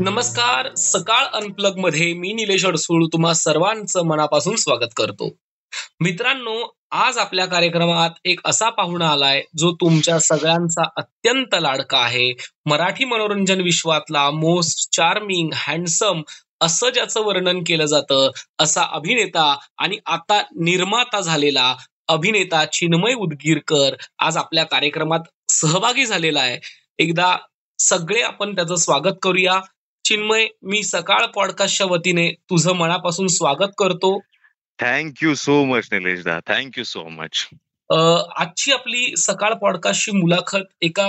नमस्कार सकाळ अनप्लगमध्ये मी निलेश अडसूळ तुम्हा सर्वांचं मनापासून स्वागत करतो. मित्रांनो आज आपल्या कार्यक्रमात एक असा पाहुणा आलाय जो तुमच्या सगळ्यांचा अत्यंत लाडका आहे. मराठी मनोरंजन विश्वातला मोस्ट चार्मिंग हँडसम असं ज्याचं वर्णन केलं जातं असा अभिनेता आणि आता निर्माता झालेला अभिनेता चिन्मय उदगीरकर आज आपल्या कार्यक्रमात सहभागी झालेला आहे. एकदा सगळे आपण त्याचं स्वागत करूया. चिन्मय मी सकाळ पॉडकास्टच्या वतीने तुझं मनापासून स्वागत करतो. थँक्यू सो मच निलेशदा थँक्यू सो मच आजची आपली सकाळ पॉडकास्टची मुलाखत एका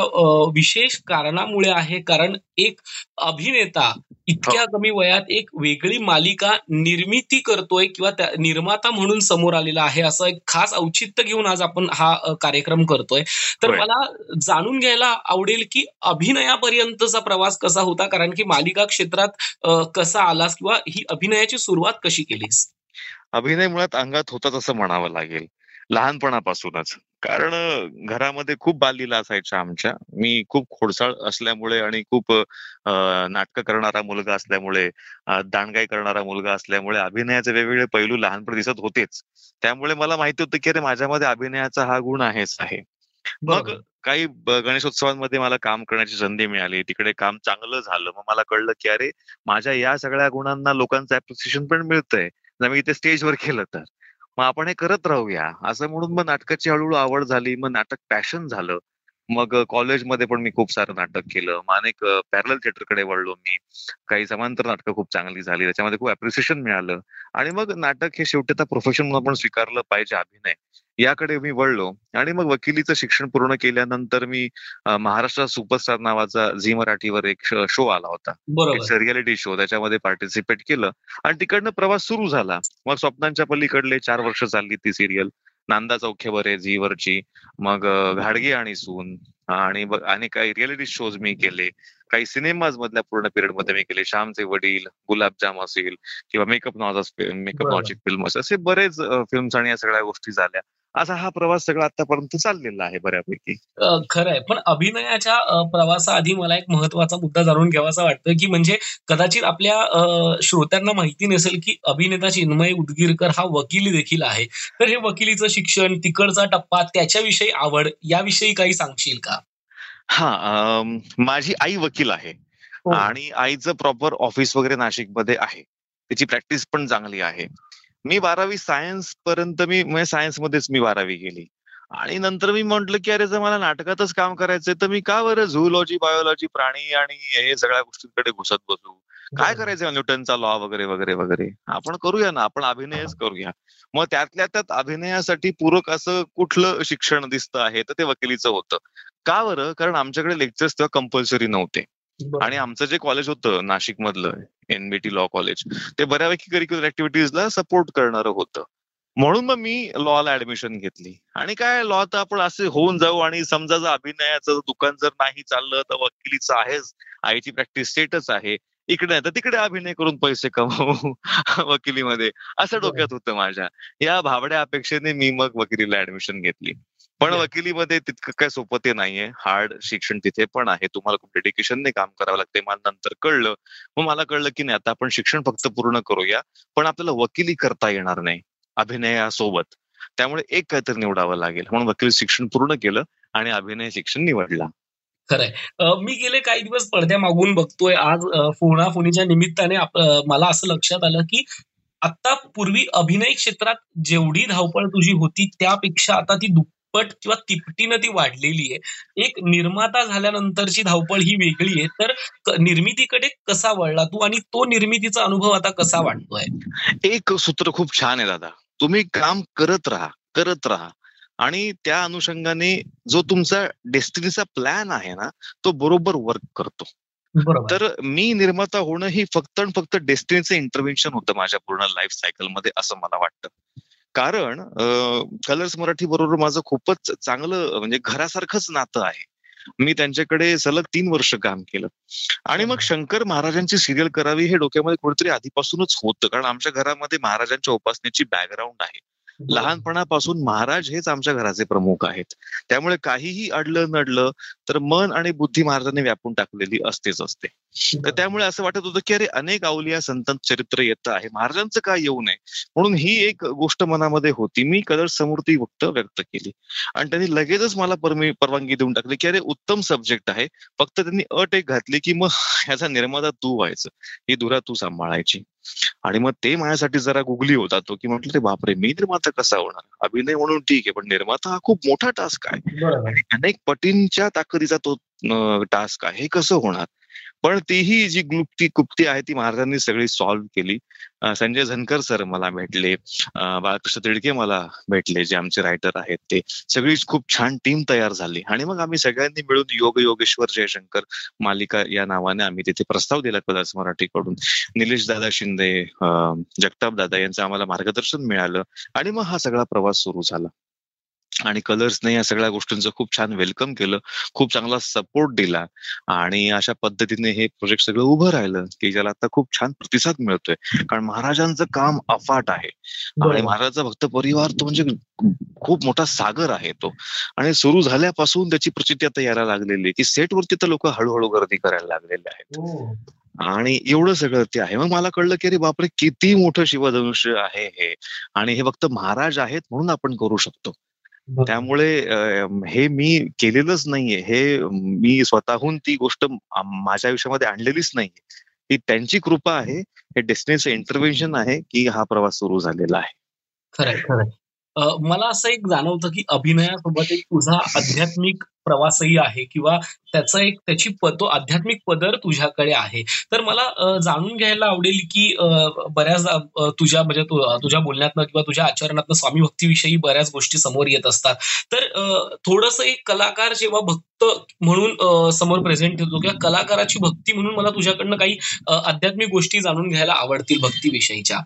विशेष कारणामुळे आहे. कारण एक अभिनेता इतक्या हो. कमी वयात एक वेगळी मालिका निर्मिती करतोय किंवा त्या निर्माता म्हणून समोर आलेला आहे असं एक खास औचित्य घेऊन आज आपण हा कार्यक्रम करतोय. तर मला जाणून घ्यायला आवडेल की अभिनयापर्यंतचा प्रवास कसा होता? कारण की मालिका क्षेत्रात कसा आलास किंवा ही अभिनयाची सुरुवात कशी केलीस? अभिनय मुळात अंगात होताच असं म्हणावं लागेल. लहानपणापासूनच. कारण घरामध्ये खूप बाललीला असायच्या आमच्या. मी खूप खोडसाळ असल्यामुळे आणि खूप नाटक करणारा मुलगा असल्यामुळे दांडगाई करणारा मुलगा असल्यामुळे अभिनयाचे वेगवेगळे पैलू लहानपणी दिसत होतेच. त्यामुळे मला माहिती होतं की अरे माझ्यामध्ये अभिनयाचा हा गुण आहेच आहे. मग काही गणेशोत्सवांमध्ये मला काम करण्याची संधी मिळाली. तिकडे काम चांगलं झालं. मग मला कळलं की अरे माझ्या या सगळ्या गुणांना लोकांचं अप्रिसिएशन पण मिळतंय. जर मी इथे स्टेजवर केलं तर. मग आपण हे करत राहूया. असं म्हणून मग नाटकाची हळूहळू आवड झाली मग नाटक पॅशन झालं. मग कॉलेजमध्ये पण मी खूप सारं नाटक केलं. मग अनेक पॅरल थिएटरकडे वळलो मी. काही समांतर नाटकं खूप चांगली झाली. त्याच्यामध्ये खूप अप्रिसिएशन मिळालं. आणि मग नाटक हे शेवटी आता प्रोफेशन म्हणून आपण स्वीकारलं पाहिजे अभिनय. याकडे मी वळलो आणि मग वकिलीचं शिक्षण पूर्ण केल्यानंतर मी महाराष्ट्र सुपरस्टार नावाचा झी मराठीवर एक शो आला होता. रियालिटी शो त्याच्यामध्ये पार्टिसिपेट केलं आणि तिकडनं प्रवास सुरू झाला. मग स्वप्नांच्या पलीकडले चार वर्ष चालली ती सिरियल नांदा चौख्यावर आहे झीवरची मग घाडगे आणि सून आणि आणि काही रिअलिटी शोज मी केले. काही सिनेमाज मधल्या पूर्ण पिरियडमध्ये मी केले. श्यामचे वडील गुलाबजाम असेल किंवा मेकअप नावाचा मेकअप नावाची फिल्म असेल असे बरेच फिल्म्स आणि या सगळ्या गोष्टी झाल्या. असा हा प्रवास सगळा आतापर्यंत चाललेला आहे बऱ्यापैकी. खरंय. पण अभिनयाच्या प्रवासाआधी मला एक महत्त्वाचा मुद्दा जाणून घ्यावासा वाटतोय की म्हणजे कदाचित आपल्या श्रोत्यांना माहिती नसेल की अभिनेता चिन्मय उदगीरकर हा वकिली देखील आहे. तर हे वकिलीचं शिक्षण तिकडचा टप्पा त्याच्याविषयी आवड याविषयी काही सांगशील का? हा माझी आई वकील आहे हो. आणि आईचं प्रॉपर ऑफिस वगैरे नाशिकमध्ये आहे. त्याची प्रॅक्टिस पण चांगली आहे. मी बारावी सायन्स पर्यंत मी म्हणजे सायन्स मध्येच मी बारावी गेली आणि नंतर मी म्हंटल की अरे जर मला नाटकातच काम करायचंय तर मी का बरं झुलॉजी बायोलॉजी प्राणी आणि हे सगळ्या गोष्टींकडे घुसत बसू? काय करायचं न्यूटनचा लॉ वगैरे वगैरे वगैरे? आपण करूया ना आपण अभिनयच करूया. मग त्यातल्या त्यात अभिनयासाठी पूरक असं कुठलं शिक्षण दिसतं आहे तर ते वकिलीचं होतं. का बरं? कारण आमच्याकडे लेक्चर्स तेव्हा कंपल्सरी नव्हते. आणि आमचं जे कॉलेज होतं नाशिक मधलं एनबीटी लॉ कॉलेज ते बऱ्यापैकी करिक्युलर ऍक्टिव्हिटीजला सपोर्ट करणारं होतं. म्हणून मग मी लॉला ऍडमिशन घेतली. आणि काय लॉ तर आपण असे होऊन जाऊ आणि समजा जर अभिनयाचं दुकान जर नाही चाललं तर वकिलीचं आहेच. आईची प्रॅक्टिस सेटच आहे. इकडे नाही तर तिकडे अभिनय करून पैसे कमवू वकिलीमध्ये. असं डोक्यात होतं माझ्या. या भावड्या अपेक्षेने मी मग वकिलीला ऍडमिशन घेतली. पण वकिलीमध्ये तितकं काय सोपं ते नाहीये. हार्ड शिक्षण तिथे पण आहे. तुम्हाला खूप डेडिकेशनने काम करावं लागते मला नंतर कळलं. मग मला कळलं की नाही आता आपण शिक्षण फक्त पूर्ण करूया. पण आपल्याला वकिली करता येणार नाही. अभिनयासोबत. त्यामुळे एक काहीतरी निवडावं लागेल. म्हणून वकील शिक्षण पूर्ण केलं आणि अभिनय शिक्षण निवडला. खरंय. मी गेले काही दिवस पडद्या मागून बघतोय आज फोनाफोनीच्या निमित्ताने मला असं लक्षात आलं की आता पूर्वी अभिनय क्षेत्रात जेवढी धावपळ तुझी होती त्यापेक्षा आता ती दुप्पट किंवा तिपटीनं ती वाढलेली आहे. एक निर्माता झाल्यानंतरची धावपळ ही वेगळी आहे तर निर्मितीकडे कसा वळला तू आणि तो निर्मितीचा अनुभव आता कसा वाटतोय? एक सूत्र खूप छान आहे दादा. तुम्ही काम करत राहा करत राहा. आणि त्या अनुषंगाने जो तुमचा डेस्टिनीचा प्लॅन आहे ना तो बरोबर वर्क करतो. तर मी निर्माता होणं ही फक्त फक्त डेस्टिनीचं इंटरव्हेन्शन होतं माझ्या पूर्ण लाईफ सायकलमध्ये असं मला वाटतं. कारण कलर्स मराठी बरोबर माझं खूपच चांगलं म्हणजे घरासारखंच नातं आहे. मी त्यांच्याकडे सलग तीन वर्ष काम केलं. आणि मग शंकर महाराजांची सिरियल करावी हे डोक्यामध्ये कुठेतरी आधीपासूनच होतं. कारण आमच्या घरामध्ये महाराजांच्या उपासनेची बॅकग्राऊंड आहे. लहानपणापासून महाराज हेच आमच्या घराचे प्रमुख आहेत. त्यामुळे काहीही अडलं नडलं तर मन आणि बुद्धी महाराजांनी व्यापून टाकलेली असतेच असते. तर त्यामुळे असं वाटत होतं की अरे अनेक अवलिया संतांचं चरित्र येतं आहे. महाराजांचं काय येऊ नये? म्हणून ही एक गोष्ट मनामध्ये होती. मी कदर समृद्धी फक्त व्यक्त केली. आणि त्यांनी लगेचच मला परवानगी देऊन टाकली की अरे उत्तम सब्जेक्ट आहे. फक्त त्यांनी अट एक घातली की मग ह्याचा निर्माता तू व्हायचं. ही धुरा तू सांभाळायची. आणि मग ते माझ्यासाठी जरा गुगली होता तो की म्हटलं ते बापरे मी निर्माता कसा होणार? अभिनय म्हणून ठीक आहे पण निर्माता हा खूप मोठा टास्क आहे. आणि अनेक पटींच्या ताकदीचा तो टास्क आहे. हे कसं होणार? पण तीही जी गुप्ती गुप्ती आहे ती महाराजांनी सगळी सॉल्व्ह केली. संजय झनकर सर मला भेटले. बाळकृष्ण तिडके मला भेटले जे आमचे रायटर आहेत ते. सगळी खूप छान टीम तयार झाली. आणि मग आम्ही सगळ्यांनी मिळून योग योगेश्वर जयशंकर मालिका या नावाने आम्ही तिथे प्रस्ताव दिला कदाच मराठीकडून. निलेश दादा शिंदे जगताप दादा यांचं आम्हाला मार्गदर्शन मिळालं. आणि मग हा सगळा प्रवास सुरू झाला. आणि कलर्सने या सगळ्या गोष्टींचं खूप छान वेलकम केलं. खूप चांगला सपोर्ट दिला. आणि अशा पद्धतीने हे प्रोजेक्ट सगळं उभं राहिलं की ज्याला आता खूप छान प्रतिसाद मिळतोय. कारण महाराजांचं काम अफाट आहे. आणि. महाराजांचा भक्त परिवार तो म्हणजे खूप मोठा सागर आहे तो. आणि सुरू झाल्यापासून त्याची प्रचिती आता यायला लागलेली की सेटवरती तर लोक हळूहळू गर्दी करायला लागलेले आहेत. हो. आणि एवढं सगळं ते आहे. मग मला कळलं की अरे बापरे किती मोठं शिवधनुष्य आहे हे. आणि हे फक्त महाराज आहेत म्हणून आपण करू शकतो. त्यामुळे हे मी केलेलंच नाहीये. हे मी स्वतःहून ती गोष्ट माझ्या आयुष्यामध्ये आणलेलीच नाहीये. ही त्यांची कृपा आहे. हे डेस्टिनीचं इंटरव्हेन्शन आहे की हा प्रवास सुरू झालेला आहे. खरंय खरंय. मला असं एक जाणवतं की अभिनयासोबत एक तुझा आध्यात्मिक प्रवासही आहे किंवा त्याचा एक त्याची तो आध्यात्मिक पदर तुझ्याकडे आहे. तर मला जाणून घ्यायला आवडेल की बऱ्याच तुझ्या म्हणजे तुझ्या बोलण्यातनं किंवा तुझ्या आचरणातनं स्वामी भक्तीविषयी बऱ्याच गोष्टी समोर येत असतात. तर थोडस एक कलाकार जेव्हा भक्त म्हणून समोर प्रेझेंट होतो किंवा कलाकाराची भक्ती म्हणून मला तुझ्याकडनं काही आध्यात्मिक गोष्टी जाणून घ्यायला आवडतील भक्तीविषयीच्या.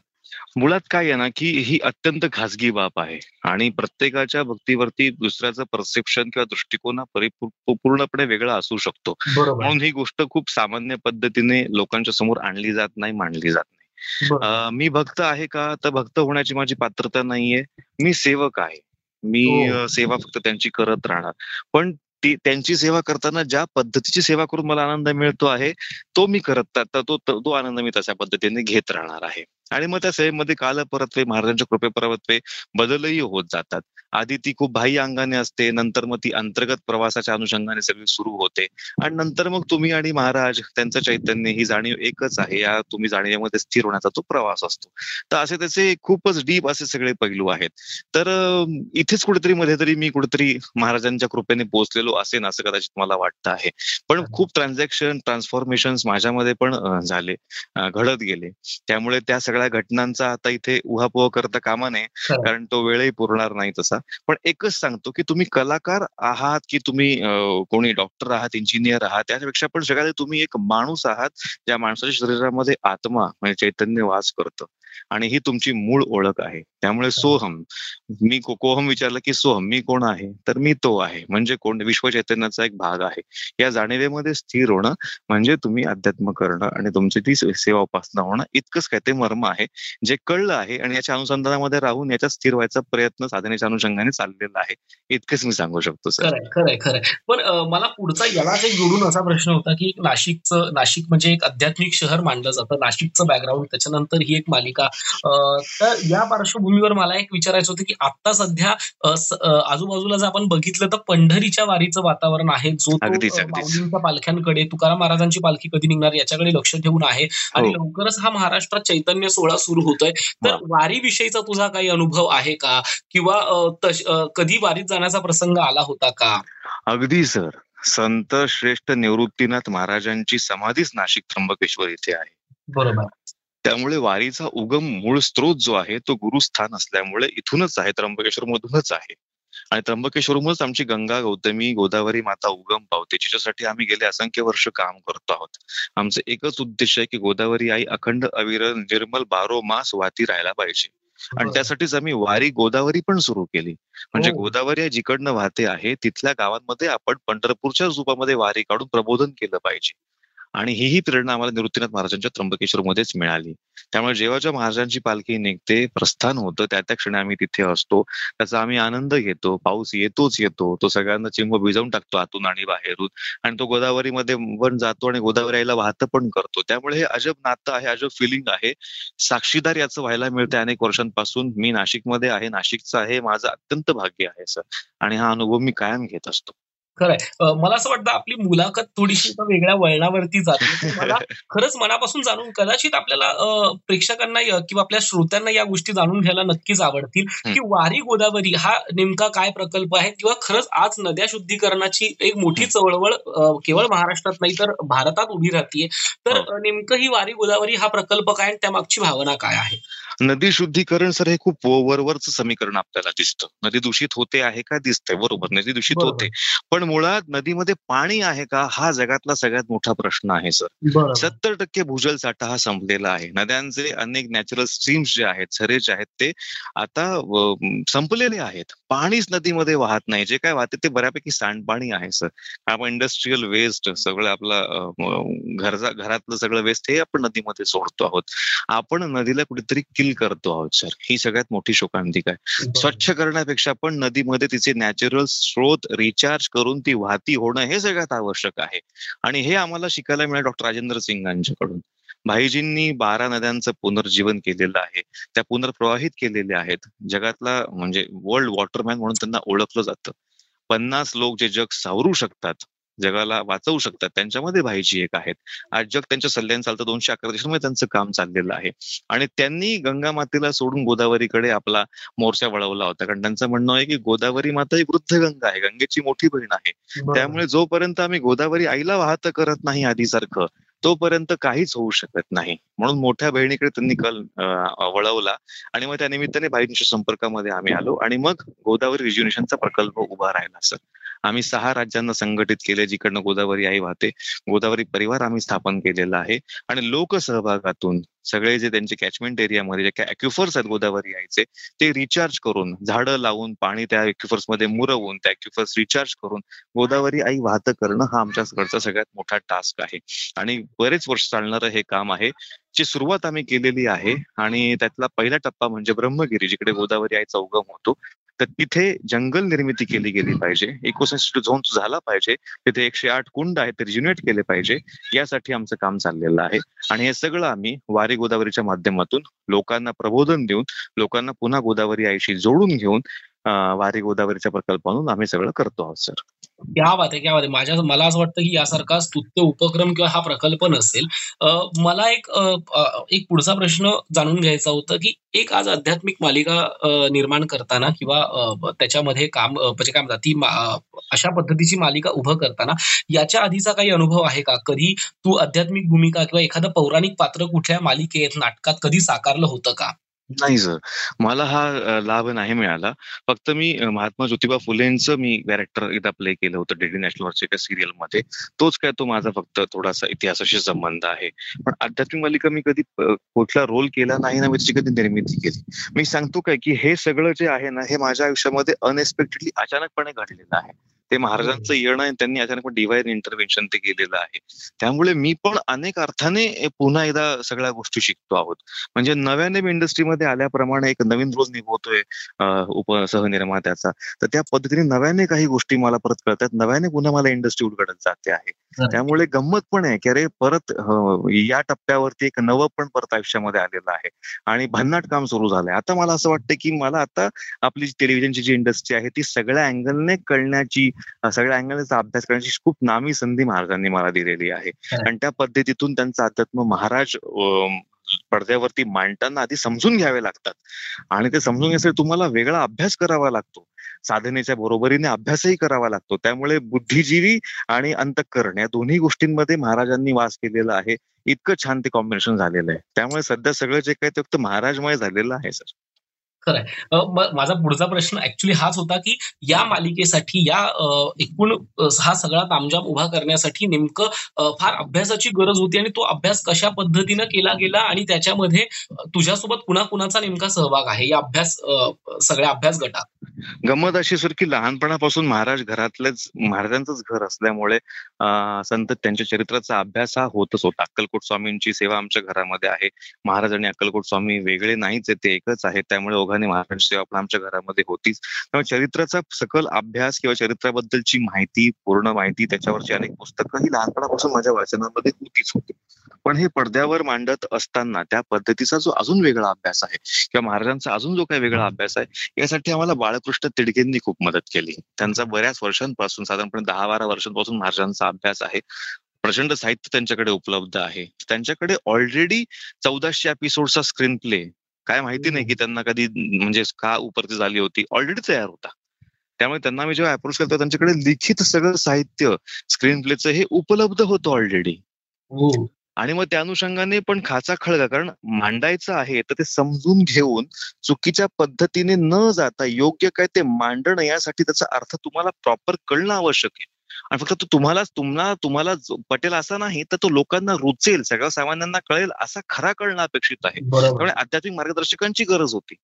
मुळात काय आहे ना की ही अत्यंत खाजगी बाब आहे. आणि प्रत्येकाच्या भक्तीवरती दुसऱ्याचं परसेप्शन किंवा दृष्टिकोन हा पूर्णपणे वेगळा असू शकतो. म्हणून ही गोष्ट खूप सामान्य पद्धतीने लोकांच्या समोर आणली जात नाही मांडली जात नाही. मी भक्त आहे का? तर भक्त होण्याची माझी पात्रता नाहीये. मी सेवक आहे. मी हो. सेवा फक्त त्यांची करत राहणार. पण ती त्यांची सेवा करताना ज्या पद्धतीची सेवा करून मला आनंद मिळतो आहे तो मी करत तो तो आनंद मी तशा पद्धतीने घेत राहणार आहे. आणि मग त्या सेवेमध्ये कालपरत्वे महाराजांच्या कृपेपरत्वे बदलही होत जातात. आधी ती खूप बाह्य अंगाने असते नंतर मग ती अंतर्गत प्रवासाच्या अनुषंगाने सगळी सुरू होते. आणि नंतर मग तुम्ही आणि महाराज त्यांचं चैतन्य ही जाणीव एकच आहे या तुम्ही जाणीवेमध्ये स्थिर होण्याचा तो प्रवास असतो. तर असे त्याचे खूपच डीप असे सगळे पैलू आहेत. तर इथेच कुठेतरी मध्ये तरी मी कुठेतरी महाराजांच्या कृपेने पोहोचलेलो असेन असं कदाचित मला वाटतं आहे. पण खूप ट्रान्झॅक्शन ट्रान्सफॉर्मेशन माझ्यामध्ये पण झाले घडत गेले. त्यामुळे त्या सगळ्या घटनांचा आता इथे उहापोह करता कामा नये. कारण तो वेळही पुरणार नाही तसा. पण एकच सांगतो की तुम्ही कलाकार आहात की तुम्ही कोणी डॉक्टर आहात इंजिनियर आहात त्यापेक्षा पण सगळ्यात तुम्ही एक माणूस आहात ज्या माणसाच्या शरीरामध्ये आत्मा म्हणजे चैतन्य वास करतं. आणि ही तुमची मूळ ओळख आहे. त्यामुळे सोहम मी को- कोहम विचारलं की सोहम मी कोण आहे? तर मी तो आहे. म्हणजे कोण? विश्व चैतन्याचा एक भाग आहे. या जाणीवेमध्ये स्थिर होणं म्हणजे तुम्ही अध्यात्म करणं आणि तुमची ती सेवा उपासना होणं. इतकंच काय ते मर्म आहे जे कळलं आहे आणि याच्या अनुसंधानामध्ये राहून याच्यात स्थिर व्हायचा प्रयत्न साधनेच्या अनुषंगाने चाललेला आहे. इतकंच मी सांगू शकतो सर. खरंय खरंय पण मला पुढचा एक जोडून असा प्रश्न होता की नाशिकचं नाशिक म्हणजे एक आध्यात्मिक शहर मानलं जातं. नाशिकचं बॅकग्राऊंड त्याच्यानंतर ही एक मालिका. तर या पार्श्वभूमीवर मला एक विचारायचं होतं की आता सध्या आजूबाजूला जर आपण बघितलं तर पंढरीच्या वारीचं वातावरण आहे जो. माऊलींच्या पालख्यांकडे तुकाराम महाराजांची पालखी कधी निघणार याच्याकडे लक्ष ठेवून आहे. आणि हो. लवकरच हा महाराष्ट्रात चैतन्य सोहळा सुरू होतोय. तर वारीविषयीचा तुझा काही अनुभव आहे का? किंवा कधी वारीत जाण्याचा प्रसंग आला होता का? अगदी सर. संत श्रेष्ठ निवृत्तीनाथ महाराजांची समाधीच नाशिक त्र्यंबकेश्वर इथे आहे. बरोबर. त्यामुळे वारीचा उगम मूळ स्रोत जो आहे तो गुरुस्थान असल्यामुळे इथूनच आहे त्र्यंबकेश्वर मधूनच आहे. आणि त्र्यंबकेश्वरमच आमची गंगा गौतमी गोदावरी माता उगम पावते जिच्यासाठी आम्ही गेले असंख्य वर्ष काम करतो आहोत. आमचं एकच उद्देश आहे की गोदावरी आई अखंड अविरल निर्मल बारो मास वाती राहायला पाहिजे. आणि. त्यासाठीच आम्ही वारी गोदावरी पण सुरू केली. म्हणजे हो. गोदावरी जिकडनं वाहते आहे तिथल्या गावांमध्ये आपण पंढरपूरच्या रूपामध्ये वारी काढून प्रबोधन केलं पाहिजे. आणि हीही प्रेरणा आम्हाला निवृत्तीनाथ महाराजांच्या त्र्यंबकेश्वरमध्येच मिळाली. त्यामुळे जेव्हा जेव्हा महाराजांची पालखी निघते प्रस्थान होतं त्या त्या क्षणी आम्ही तिथे असतो. त्याचा आम्ही आनंद घेतो. पाऊस येतोच येतो. तो सगळ्यांना चिंब भिजवून टाकतो आतून आणि बाहेरून. आणि तो गोदावरीमध्ये पण जातो आणि गोदावरी आईला वाहत पण करतो. त्यामुळे हे अजब नातं आहे अजब फिलिंग आहे. साक्षीदार याचं व्हायला मिळते अनेक वर्षांपासून. मी नाशिकमध्ये आहे नाशिकचं आहे. माझं अत्यंत भाग्य आहे सर आणि हा अनुभव मी कायम घेत असतो. खरंय. मला असं वाटतं आपली मुलाखत थोडीशी वेगळ्या वळणावरती जाते. मला खरंच मनापासून जाणून कदाचित आपल्याला प्रेक्षकांना किंवा आपल्या श्रोत्यांना या गोष्टी जाणून घ्यायला नक्कीच आवडतील. की वारी गोदावरी हा नेमका काय प्रकल्प आहे? किंवा खरंच आज नद्या शुद्धीकरणाची एक मोठी चळवळ केवळ महाराष्ट्रात नाही तर भारतात उभी राहतीये. तर हो. नेमकं ही वारी गोदावरी हा प्रकल्प काय आणि त्यामागची भावना काय आहे? नदी शुद्धीकरण सर हे खूप वरवरचं समीकरण आपल्याला दिसतं. नदी दूषित होते आहे का? दिसतंय. बरोबर नदी दूषित होते. पण मुळात नदीमध्ये पाणी आहे का? हा जगातला सगळ्यात मोठा प्रश्न आहे सर सत्तर टक्के भूजल साठा हा संपलेला आहे. नद्यांचे अनेक नॅचरल स्ट्रीम्स जे आहेत झरे जे आहेत ते आता संपलेले आहेत. पाणीच नदीमध्ये वाहत नाही. जे काय वाहते ते बऱ्यापैकी सांडपाणी आहे सर आपण इंडस्ट्रीयल वेस्ट सगळं आपलं घरचा घरातलं सगळं वेस्ट हे आपण नदीमध्ये सोडतो आहोत. आपण नदीला कुठेतरी किल करतो आहोत सर ही सगळ्यात मोठी शोकांतिका आहे. स्वच्छ करण्यापेक्षा पण नदीमध्ये तिचे नॅचरल स्रोत रिचार्ज करून ती वाहती होणं हे सगळ्यात आवश्यक आहे. आणि हे आम्हाला शिकायला मिळालं डॉक्टर राजेंद्र सिंग यांच्याकडून भाईजींनी बारा नद्यांचं पुनर्जीवन केलेलं आहे. त्या पुनर्प्रवाहित केलेल्या आहेत. जगातला म्हणजे वर्ल्ड वॉटरमॅन म्हणून त्यांना ओळखलं जातं. पन्नास लोक जे जग सावरू शकतात जगाला वाचवू शकतात त्यांच्यामध्ये भाईजी एक आहेत. आज जग त्यांच्या सल्ल्याने चालतं. दोनशे अकरा देशांमध्ये त्यांचं काम चाललेलं आहे. आणि त्यांनी गंगा मातेला सोडून गोदावरीकडे आपला मोर्चा वळवला होता. कारण त्यांचं म्हणणं आहे की गोदावरी माता ही वृद्ध गंगा आहे. गंगेची मोठी बहीण आहे. त्यामुळे जोपर्यंत आम्ही गोदावरी आईला वाहत करत नाही आधीसारखं तोपर्यंत काहीच होऊ शकत नाही. म्हणून मोठ्या बहिणीकडे त्यांनी कल वळवला आणि मग त्या निमित्ताने भाईंच्या संपर्कामध्ये आम्ही आलो आणि मग गोदावरी रिज्युनेशनचा प्रकल्प उभा राहिला सर आम्ही सहा राज्यांना संघटित केले जिकडनं गोदावरी आई वाहते. गोदावरी परिवार आम्ही स्थापन केलेला आहे. आणि लोकसहभागातून सगळे जे त्यांचे कॅचमेंट एरियामध्ये जे काय अक्युफर्स आहेत गोदावरी आईचे ते रिचार्ज करून झाडं लावून पाणी त्या अक्युफर्समध्ये मुरवून त्या अक्युफर्स रिचार्ज करून गोदावरी आई वाहत करणं हा आमच्याकडचा सगळ्यात मोठा टास्क आहे. आणि बरेच वर्ष चालणारं हे काम आहे ची सुरुवात आम्ही केलेली आहे. आणि त्यातला पहिला टप्पा म्हणजे ब्रह्मगिरी जिकडे गोदावरी आईचा उगम होतो. तर तिथे जंगल निर्मिती केली गेली पाहिजे. इकोसिस्टम झोन झाला पाहिजे. तिथे एकशे आठ कुंड आहेत ते रिज्युनेट केले पाहिजे. यासाठी आमचं काम चाललेलं आहे. आणि हे सगळं आम्ही वारी गोदावरीच्या माध्यमातून लोकांना प्रबोधन देऊन लोकांना पुन्हा गोदावरी आईशी जोडून घेऊन वारी गोदावरीच्या प्रकल्पातून आम्ही सगळं करतो आहोत सर. क्या बात आहे क्या बात आहे माझ्या मला असं वाटतं की यासारखा स्तुत्य उपक्रम किंवा हा प्रकल्प नसेल. मला एक एक पुढचा प्रश्न जाणून घ्यायचा होता की एक आज आध्यात्मिक मालिका निर्माण करताना किंवा त्याच्यामध्ये काम म्हणजे काय म्हणतात ती अशा पद्धतीची मालिका उभं करताना याच्या आधीचा काही अनुभव आहे का? कधी तू आध्यात्मिक भूमिका किंवा एखादं पौराणिक पात्र कुठल्या मालिकेत नाटकात कधी साकारलं होतं का? नाही सर. मला हा लाभ नाही मिळाला. फक्त मी महात्मा ज्योतिबा फुलेंचं मी कॅरेक्टर एकदा प्ले केलं होतं डीडी नॅशनलवरच्या एका सिरियलमध्ये. तोच काय तो माझा फक्त थोडासा इतिहासाशी संबंध आहे. पण आध्यात्मिक मालिका मी कधी कुठला रोल केला नाही ना, मी त्याची कधी निर्मिती केली. मी सांगतो काय, की हे सगळं जे आहे ना, हे माझ्या आयुष्यामध्ये अनएक्सपेक्टेडली अचानकपणे घडलेलं आहे. ते महाराजांचं येणं त्यांनी अचानक डिवाइन इंटरव्हेन्शन ते केलेलं आहे. त्यामुळे मी पण अनेक अर्थाने पुन्हा एकदा सगळ्या गोष्टी शिकतो आहोत. म्हणजे नव्याने मी इंडस्ट्रीमध्ये आल्याप्रमाणे एक नवीन रोल निभवतोय उप सहनिर्मात्याचा. तर त्या पद्धतीने नव्याने काही गोष्टी मला परत कळतात. नव्याने पुन्हा मला इंडस्ट्री उलगडत जाते आहे. त्यामुळे गंमत पण आहे की अरे परत या टप्प्यावरती एक नवं पण परत आयुष्यामध्ये आलेलं आहे. आणि भन्नाट काम सुरू झालंय. आता मला असं वाटतं की मला आता आपली टेलिव्हिजनची जी इंडस्ट्री आहे ती सगळ्या अँगलने कळण्याची सगळ्या अँगलचा अभ्यास करण्याची खूप नामी संधी महाराजांनी मला दिलेली आहे. आणि त्या पद्धतीतून त्यांचं अध्यात्म महाराज पडद्यावरती मांडताना आधी समजून घ्यावे लागतात. आणि ते समजून घेण्यासाठी तुम्हाला वेगळा अभ्यास करावा लागतो. साधनेच्या बरोबरीने अभ्यासही करावा लागतो. त्यामुळे बुद्धिजीवी आणि अंतकरण या दोन्ही गोष्टींमध्ये महाराजांनी वास केलेला आहे. इतकं छान ते कॉम्बिनेशन झालेलं आहे. त्यामुळे सध्या सगळं जे काही ते फक्त महाराजमय झालेलं आहे सर. खरंय. माझा पुढचा प्रश्न ऍक्च्युली हाच होता की या मालिकेसाठी या एकूण हा सगळा तामजाम उभा करण्यासाठी नेमकं फार अभ्यासाची गरज होती आणि तो अभ्यास कशा पद्धतीनं केला गेला आणि त्याच्यामध्ये तुझ्यासोबत कुणा कुणाचा नेमका सहभाग आहे? या अभ्यास सगळ्या अभ्यास गटात. गंमत अशी सर की लहानपणापासून महाराज घरातलेच महाराजांचंच घर असल्यामुळे संत त्यांच्या चरित्राचा अभ्यास हा होतच होता. अक्कलकोट स्वामींची सेवा आमच्या घरामध्ये आहे. महाराज आणि अक्कलकोट स्वामी वेगळे नाहीच आहे ते एकच आहे. त्यामुळे ओघाने महाराष्ट्र सेवा पण आमच्या घरामध्ये होतीच. त्यामुळे चरित्राचा सकल अभ्यास किंवा चरित्राबद्दलची माहिती पूर्ण माहिती त्याच्यावरची अनेक पुस्तकं ही लहानपणापासून माझ्या वाचनामध्ये होतीच होती. पण हे पडद्यावर मांडत असताना त्या पद्धतीचा जो अजून वेगळा अभ्यास आहे किंवा महाराजांचा अजून जो काही वेगळा अभ्यास आहे यासाठी आम्हाला बाळकृष्ण तिडकेंनी खूप मदत केली. त्यांचा बऱ्याच वर्षांपासून साधारणपणे दहा बारा वर्षांपासून महाराजांचा अभ्यास आहे. प्रचंड साहित्य त्यांच्याकडे उपलब्ध आहे. त्यांच्याकडे ऑलरेडी चौदाशे एपिसोडचा स्क्रीन प्ले काय माहिती नाही की त्यांना कधी म्हणजे का उपरती झाली होती. ऑलरेडी तयार होता. त्यामुळे त्यांना मी जेव्हा अप्रोच केलं त्यांच्याकडे लिखित सगळं साहित्य स्क्रीन प्लेचं हे उपलब्ध होतं ऑलरेडी हो. आणि मग त्या अनुषंगाने पण खाचा खळगा कारण मांडायचं आहे तर ते समजून घेऊन चुकीच्या पद्धतीने न जाता योग्य काय ते मांडणं यासाठी त्याचा अर्थ तुम्हाला प्रॉपर कळणं आवश्यक आहे. आणि फक्त तो तुम्हाला तुम्हाला तुम्हाला पटेल असा नाही तर तो लोकांना रुचेल सगळ्या सामान्यांना कळेल असा खरा कळणं अपेक्षित आहे. त्यामुळे आध्यात्मिक मार्गदर्शकांची गरज होती.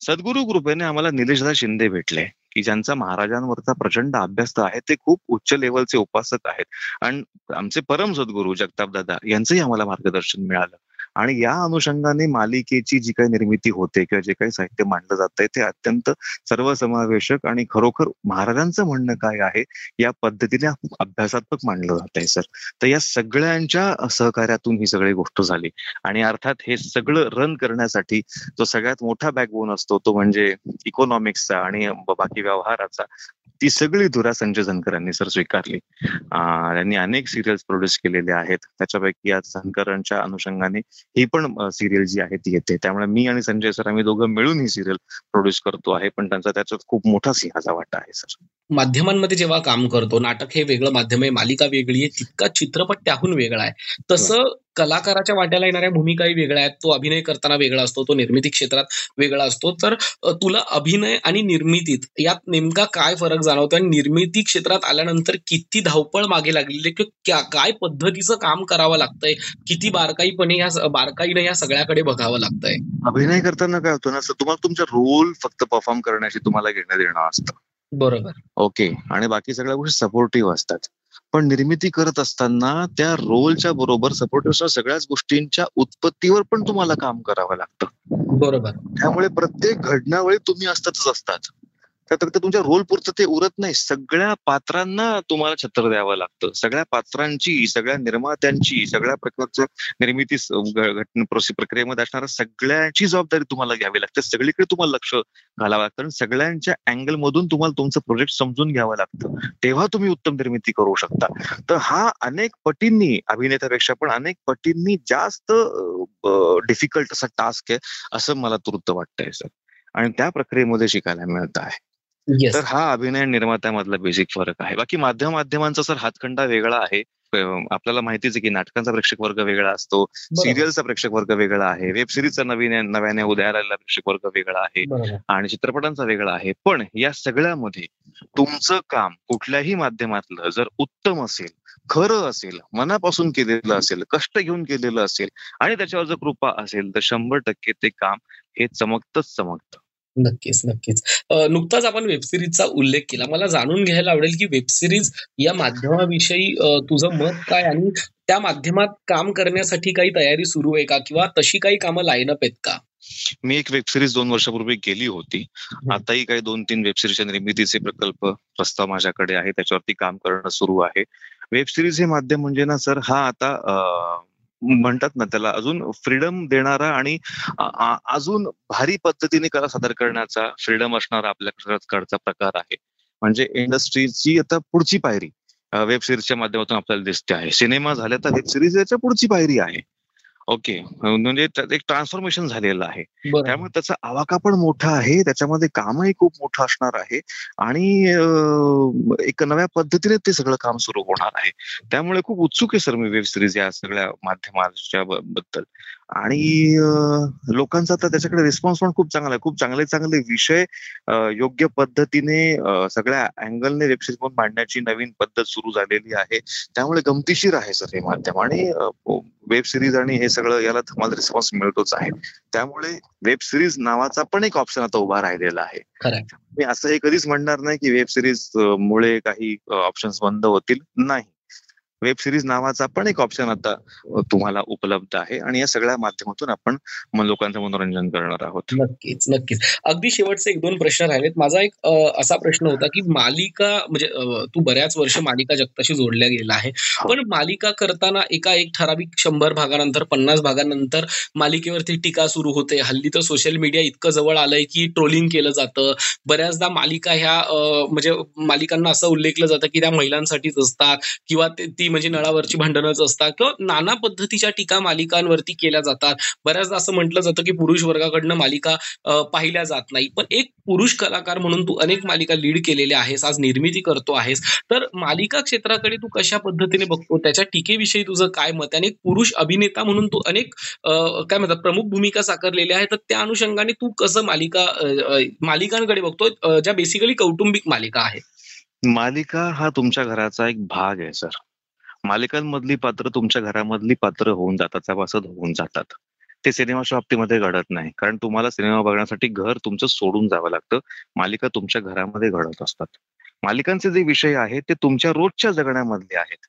सद्गुरु कृपेने आम्हाला निलेशदा शिंदे भेटले की ज्यांचा महाराजांवरचा प्रचंड अभ्यास आहे ते खूप उच्च लेवलचे उपासक आहेत. आणि आमचे परम सद्गुरू जगताप दादा यांचंही आम्हाला मार्गदर्शन मिळालं. आणि या अनुषंगाने मालिकेची जी काही निर्मिती होते किंवा जे काही साहित्य मांडलं जात आहे ते अत्यंत सर्वसमावेशक आणि खरोखर महाराजांचं म्हणणं काय आहे या पद्धतीने अभ्यासात्मक मांडलं जात आहे सर. तर या सगळ्यांच्या सहकार्यातून ही सगळी गोष्ट झाली. आणि अर्थात हे सगळं रन करण्यासाठी जो सगळ्यात मोठा बॅकबोन असतो तो म्हणजे इकॉनॉमिक्सचा आणि बाकी व्यवहाराचा ती सगळी धुरा संजय झनकरांनी सर स्वीकारली. त्यांनी अनेक सिरियल्स प्रोड्यूस केलेले आहेत. त्याच्यापैकी आज झनकरांच्या अनुषंगाने ही पण सिरियल जी आहे ती येते. त्यामुळे मी आणि संजय सर आम्ही दोघं मिळून ही सिरियल प्रोड्यूस करतो आहे. पण त्यांचा त्याच्यात खूप मोठा सिंहाचा वाटा आहे सर. माध्यमांमध्ये जेव्हा काम करतो नाटक हे वेगळं माध्यम आहे मालिका वेगळी आहे तितका चित्रपट त्याहून वेगळा आहे. तसं कलाकाराच्या वाट्याला येणाऱ्या भूमिकाही वेगळ्या आहेत. तो अभिनय करताना वेगळा असतो तो निर्मिती क्षेत्रात वेगळा असतो. तर तुला अभिनय आणि निर्मितीत यात नेमका काय फरक जाणवतो आणि निर्मिती क्षेत्रात आल्यानंतर किती धावपळ मागे लागलेली किंवा क्या- पद्धतीचं काम करावं लागतंय? किती बारकाईपणे या बारकाईने या सगळ्याकडे बघावं लागतंय? अभिनय करताना काय होतं ना तुम्हाला तुमचा रोल फक्त परफॉर्म करण्याची तुम्हाला घेणं देणं असतं. बरोबर. ओके आणि बाकी सगळ्या गोष्टी सपोर्टिव्ह असतात. पण निर्मिती करत असताना त्या रोलच्या बरोबर सपोर्टिव्ह सगळ्याच गोष्टींच्या उत्पत्तीवर पण तुम्हाला काम करावं लागतं. बरोबर. त्यामुळे प्रत्येक घडणावळी तुम्ही असतातच असतात. तर तुमच्या रोल पुरतं ते उरत नाही. सगळ्या पात्रांना तुम्हाला छत्र द्यावं लागतं. सगळ्या पात्रांची सगळ्या निर्मात्यांची सगळ्या प्रकारच्या निर्मिती प्रक्रियेमध्ये असणाऱ्या सगळ्यांची जबाबदारी तुम्हाला घ्यावी लागते. सगळीकडे तुम्हाला लक्ष घालावं लागतं आणि सगळ्यांच्या अँगल मधून तुम्हाला तुमचं प्रोजेक्ट समजून घ्यावं लागतं. तेव्हा तुम्ही उत्तम निर्मिती करू शकता. तर हा अनेक पटींनी अभिनेत्यापेक्षा पण अनेक पटींनी जास्त डिफिकल्ट असा टास्क आहे असं मला तुर्त वाटतंय सर आणि त्या प्रक्रियेमध्ये शिकायला मिळत आहे. तर हा अभिनय निर्मात्यामधला बेसिक फरक आहे. बाकी माध्यम माध्यमांचा सर हातखंडा वेगळा आहे आपल्याला माहितीच आहे की नाटकांचा प्रेक्षक वर्ग वेगळा असतो सिरियलचा प्रेक्षक वर्ग वेगळा आहे वेब सिरीजचा नवीन नव्याने उदयाला प्रेक्षक वर्ग वेगळा आहे आणि चित्रपटांचा वेगळा आहे. पण या सगळ्यामध्ये तुमचं काम कुठल्याही माध्यमातलं जर उत्तम असेल खरं असेल मनापासून केलेलं असेल कष्ट घेऊन केलेलं असेल आणि त्याच्यावर जर कृपा असेल तर शंभर टक्के ते काम हे चमकतच चमकतं. नक्कीच नक्कीच. नुकताच आपण वेबसिरीजचा उल्लेख केला. मला जाणून घ्यायला आवडेल की वेबसिरीज या माध्यमाविषयी तुझं मत काय आणि त्या माध्यमात काम करण्यासाठी काही तयारी सुरू आहे का? किंवा तशी काही कामं लाईनअप आहेत का? मी एक वेब सिरीज दोन वर्षापूर्वी केली होती. आताही काही दोन तीन वेब सिरीजच्या निर्मितीचे प्रकल्प प्रस्ताव माझ्याकडे आहे. त्याच्यावरती काम करणं सुरू आहे. वेब सिरीज हे माध्यम म्हणजे ना सर हा आता म्हणतात ना त्याला अजून फ्रीडम देणारा आणि अजून भारी पद्धतीने कला सादर करण्याचा फ्रीडम असणारा आपल्याकडचा प्रकार आहे. म्हणजे इंडस्ट्रीची आता पुढची पायरी वेब सिरीजच्या माध्यमातून आपल्याला दिसते आहे. सिनेमा झाल्या तर वेब सिरीज याच्या पुढची पायरी आहे. ओके. म्हणजे एक ट्रान्सफॉर्मेशन झालेलं आहे. त्यामुळे त्याचा आवाका पण मोठा आहे त्याच्यामध्ये कामही खूप मोठं असणार आहे आणि एक नव्या पद्धतीने ते सगळं काम सुरू होणार आहे. त्यामुळे खूप उत्सुक आहे सर मी वेब सिरीज या सगळ्या माध्यमाच्या बद्दल. आणि लोकांचा तर त्याच्याकडे रिस्पॉन्स पण खूप चांगला आहे. खूप चांगले चांगले विषय योग्य पद्धतीने सगळ्या अँगलने वेब सिरीज म्हणून मांडण्याची नवीन पद्धत सुरू झालेली आहे. त्यामुळे गमतीशीर आहे सर हे माध्यम आणि वेब सिरीज आणि हे सगळं याला मला रिस्पॉन्स मिळतोच आहे. त्यामुळे वेब सिरीज नावाचा पण एक ऑप्शन आता उभा राहिलेला आहे. मी असं हे कधीच म्हणणार नाही की वेब सिरीज मुळे काही ऑप्शन्स बंद होतील. नाही. वेब सिरीज नावाचा पण एक ऑप्शन आता तुम्हाला उपलब्ध आहे आणि या सगळ्या माध्यमातून आपण लोकांचं मनोरंजन करणार आहोत. नक्कीच नक्कीच. अगदी शेवटचे एक दोन प्रश्न राहिलेत. माझा एक असा प्रश्न होता की मालिका म्हणजे तू बऱ्याच वर्ष मालिका जगताशी जोडल्या गेला आहे. हो. पण मालिका करताना एका एक ठराविक शंभर भागानंतर पन्नास भागानंतर मालिकेवरती टीका सुरू होते. हल्ली तर सोशल मीडिया इतकं जवळ आलंय की ट्रोलिंग केलं जातं. बऱ्याचदा मालिका ह्या म्हणजे मालिकांना असं उल्लेखलं जातं की त्या महिलांसाठीच असतात किंवा ते- ती म्हणजे नळावरची भांडणच असतात किंवा नाना पद्धतीच्या टीका मालिकांवरती केल्या जातात. बऱ्याचदा असं म्हटलं जातं की पुरुष वर्गाकडनं मालिका पाहिल्या जात नाही. पण एक पुरुष कलाकार म्हणून तू अनेक मालिका लीड केलेल्या आहेस आज निर्मिती करतो आहेस. तर मालिका क्षेत्राकडे तू कशा पद्धतीने बघतो? त्याच्या टीकेविषयी तुझं काय मत आहे? आणि एक पुरुष अभिनेता म्हणून तू अनेक काय म्हणतात प्रमुख भूमिका साकारलेल्या आहे तर त्या अनुषंगाने तू कसं मालिका मालिकांकडे बघतो ज्या बेसिकली कौटुंबिक मालिका आहेत. मालिका हा तुमच्या घराचा एक भाग आहे सर. मालिकांमधली पात्र तुमच्या घरामधली पात्र होऊन जातात सभासद होऊन जातात. ते सिनेमाच्या बाबतीमध्ये घडत नाही. कारण तुम्हाला सिनेमा बघण्यासाठी घर तुमचं सोडून जावं लागतं. मालिका तुमच्या घरामध्ये घडत असतात. मालिकांचे जे विषय आहेत ते तुमच्या रोजच्या जगण्यामधले आहेत.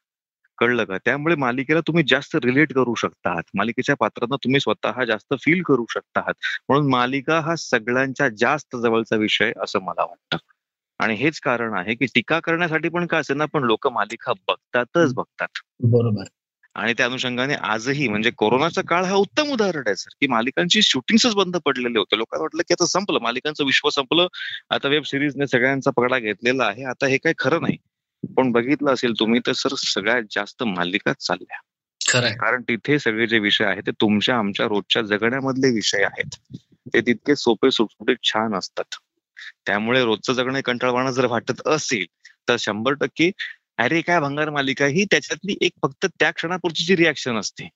कळलं का? त्यामुळे मालिकेला तुम्ही जास्त रिलेट करू शकता आहात मालिकेच्या पात्रांना तुम्ही स्वतः जास्त फील करू शकता आहात म्हणून मालिका हा सगळ्यांच्या जास्त जवळचा विषय असं मला वाटतं. आणि हेच कारण आहे की टीका करण्यासाठी पण का असेल ना पण लोक मालिका बघतातच बघतात. बरोबर. आणि त्या अनुषंगाने आजही म्हणजे कोरोनाचा काळ हा उत्तम उदाहरण आहे सर की मालिकांची शूटिंगच बंद पडलेले होते. लोकांना वाटलं की आता संपलं मालिकांचं विश्व संपलं. आता वेब सिरीजने सगळ्यांचा पगडा घेतलेला आहे. आता हे काही खरं नाही. पण बघितलं असेल तुम्ही तर सर सगळ्यात जास्त मालिकाच चालल्या. खरंय कारण तिथे सगळे जे विषय आहेत ते तुमच्या आमच्या रोजच्या जगण्यामधले विषय आहेत. ते तितके सोपे सुटसुटीत छान असतात. त्यामुळे रोजचं जगणं कंटाळवाणं जर वाटत असेल तर शंभर टक्के अरे काय भंगार मालिका ही त्याच्यातली एक फक्त त्या क्षणापुरची रिॲक्शन असते.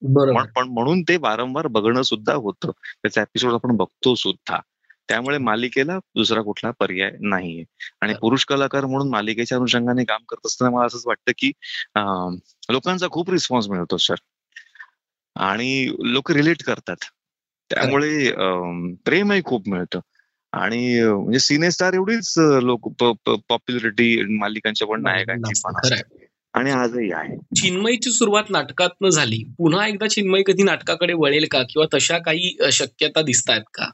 पण म्हणून ते वारंवार बघणं सुद्धा होतं. त्याचा एपिसोड आपण बघतो सुद्धा. त्यामुळे मालिकेला दुसरा कुठला पर्याय नाहीये. आणि पुरुष कलाकार म्हणून मालिकेच्या अनुषंगाने काम करत असताना मला असंच वाटतं की लोकांचा खूप रिस्पॉन्स मिळतो सर आणि लोक रिलेट करतात. त्यामुळे प्रेमही खूप मिळतं. आणि म्हणजे सिने स्टार एवढीच लोक पॉप्युलरिटी मालिकांच्या पण नायकांची पण आणि आजही आहे. चिन्मयची सुरुवात नाटकातनं झाली. पुन्हा एकदा चिन्मय कधी नाटकाकडे वळेल का? किंवा तशा काही शक्यता दिसत आहेत का?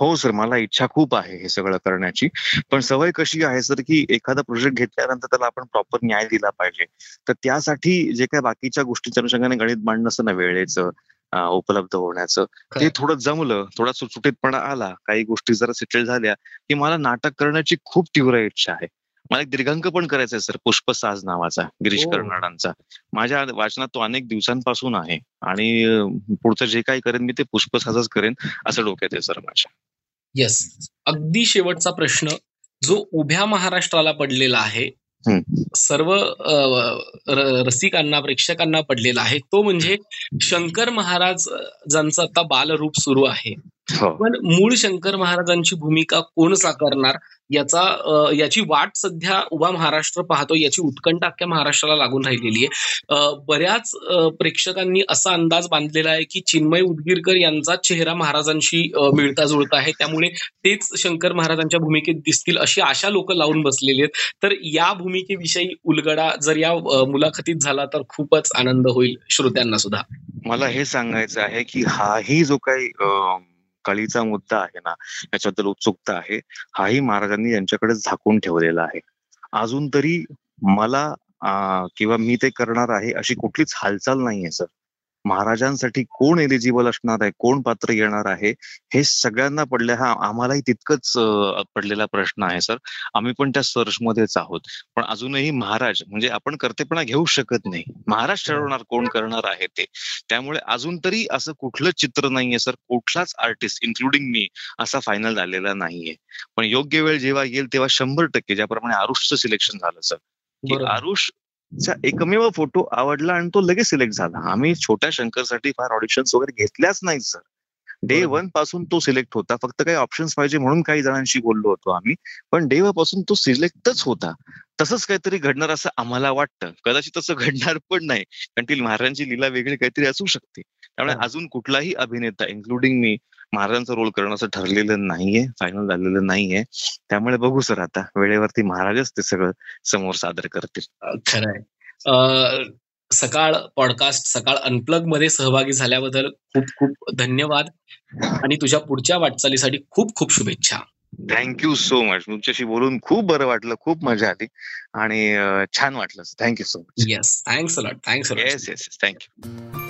हो सर मला इच्छा खूप आहे हे सगळं करण्याची. पण सवय कशी आहे सर की एखादा प्रोजेक्ट घेतल्यानंतर त्याला आपण प्रॉपर न्याय दिला पाहिजे. तर त्यासाठी जे काय बाकीच्या गोष्टींच्या अनुषंगाने गणित मांडणं असतं ना वेळेचं. उपलब्ध होण्याचं ते. थोडं जमलं थोडा सुटसुटीतपणा आला काही गोष्टी जरा सेटल झाल्या की मला नाटक करण्याची खूप तीव्र इच्छा आहे मला एक दीर्घांक पण करायचा आहे सर पुष्पसाज नावाचा गिरीश ओ. कर्नाडांचा माझ्या वाचनात तो अनेक दिवसांपासून आहे आणि पुढचं जे काही करेन मी ते पुष्पसाजच करेन असं डोक्यात आहे सर माझ्या येस अगदी शेवटचा प्रश्न जो उभ्या महाराष्ट्राला पडलेला आहे. सर्व रसिकांना प्रेक्षकांना पडलेला आहे. तो म्हणजे शंकर महाराज ज्यांचं आता बालरूप सुरू आहे. हो. पण मूळ शंकर महाराजांची भूमिका कोण साकारणार याचा अ, याची वाट सध्या उभा महाराष्ट्र पाहतो याची उत्कंठा अख्ख्या महाराष्ट्राला लागून राहिलेली आहे. अ, बऱ्याच अ, प्रेक्षकांनी असा अंदाज बांधलेला आहे की चिन्मय उदगीरकर यांचा चेहरा महाराजांशी अ, मिळता जुळता आहे. त्यामुळे तेच शंकर महाराजांच्या भूमिकेत दिसतील अशी आशा लोक लावून बसलेली आहेत. तर या भूमिकेविषयी उलगडा जर या अ, मुलाखतीत झाला तर खूपच आनंद होईल. श्रोत्यांना सुद्धा. मला हे सांगायचं आहे की हाही जो काही कळीचा मुद्दा आहे ना याच्याबद्दल उत्सुकता आहे. हाही महाराजांनी यांच्याकडे झाकून ठेवलेला आहे. अजून तरी मला किंवा मी ते करणार आहे अशी कुठलीच हालचाल नाहीये सर. महाराजांसाठी कोण एलिजिबल असणार आहे? कोण पात्र येणार आहे? हे सगळ्यांना पडले हा आम्हालाही तितकंच पडलेला प्रश्न आहे सर. आम्ही पण त्या सर्च मध्येच आहोत. पण अजूनही महाराज म्हणजे आपण कर्तेपणा घेऊ शकत नाही. महाराज ठरवणार कोण करणार आहे ते. त्यामुळे अजून तरी असं कुठलं चित्र नाहीये सर. कुठलाच आर्टिस्ट इन्क्लुडिंग मी असा फायनल झालेला नाहीये. पण योग्य वेळ जेव्हा येईल तेव्हा शंभर टक्के ज्याप्रमाणे आरुषचं सिलेक्शन झालं सर. की आरुष चा एकमेव फोटो आवडला आणि तो लगेच सिलेक्ट झाला. आम्ही छोट्या शंकरसाठी फार ऑडिशन्स वगैरे घेतल्याच नाही सर. डे. वनपासून तो सिलेक्ट होता. फक्त काही ऑप्शन्स पाहिजे म्हणून काही जणांशी बोललो होतो आम्ही. पण डे वनपासून तो सिलेक्टच होता. तसंच काहीतरी घडणार असं आम्हाला वाटतं. कदाचित तसं घडणार पण नाही. कारण ती महाराजांची लीला वेगळी काहीतरी असू शकते. त्यामुळे. अजून कुठलाही अभिनेता इन्क्लुडिंग मी महाराजांचा रोल करणं असं ठरलेलं नाहीये फायनल झालेलं नाहीये. त्यामुळे बघू सर आता वेळेवरती महाराजच ते सगळं समोर सादर करतील. खरंय. सकाळ पॉडकास्ट सकाळ अनप्लगमध्ये सहभागी झाल्याबद्दल खूप खूप धन्यवाद. आणि तुझ्या पुढच्या वाटचालीसाठी खूप खूप शुभेच्छा. थँक्यू सो मच तुमच्याशी बोलून खूप बरं वाटलं खूप मजा आली. आणि छान वाटलं thank you so much yes thanks a lot thanks yes yes thank you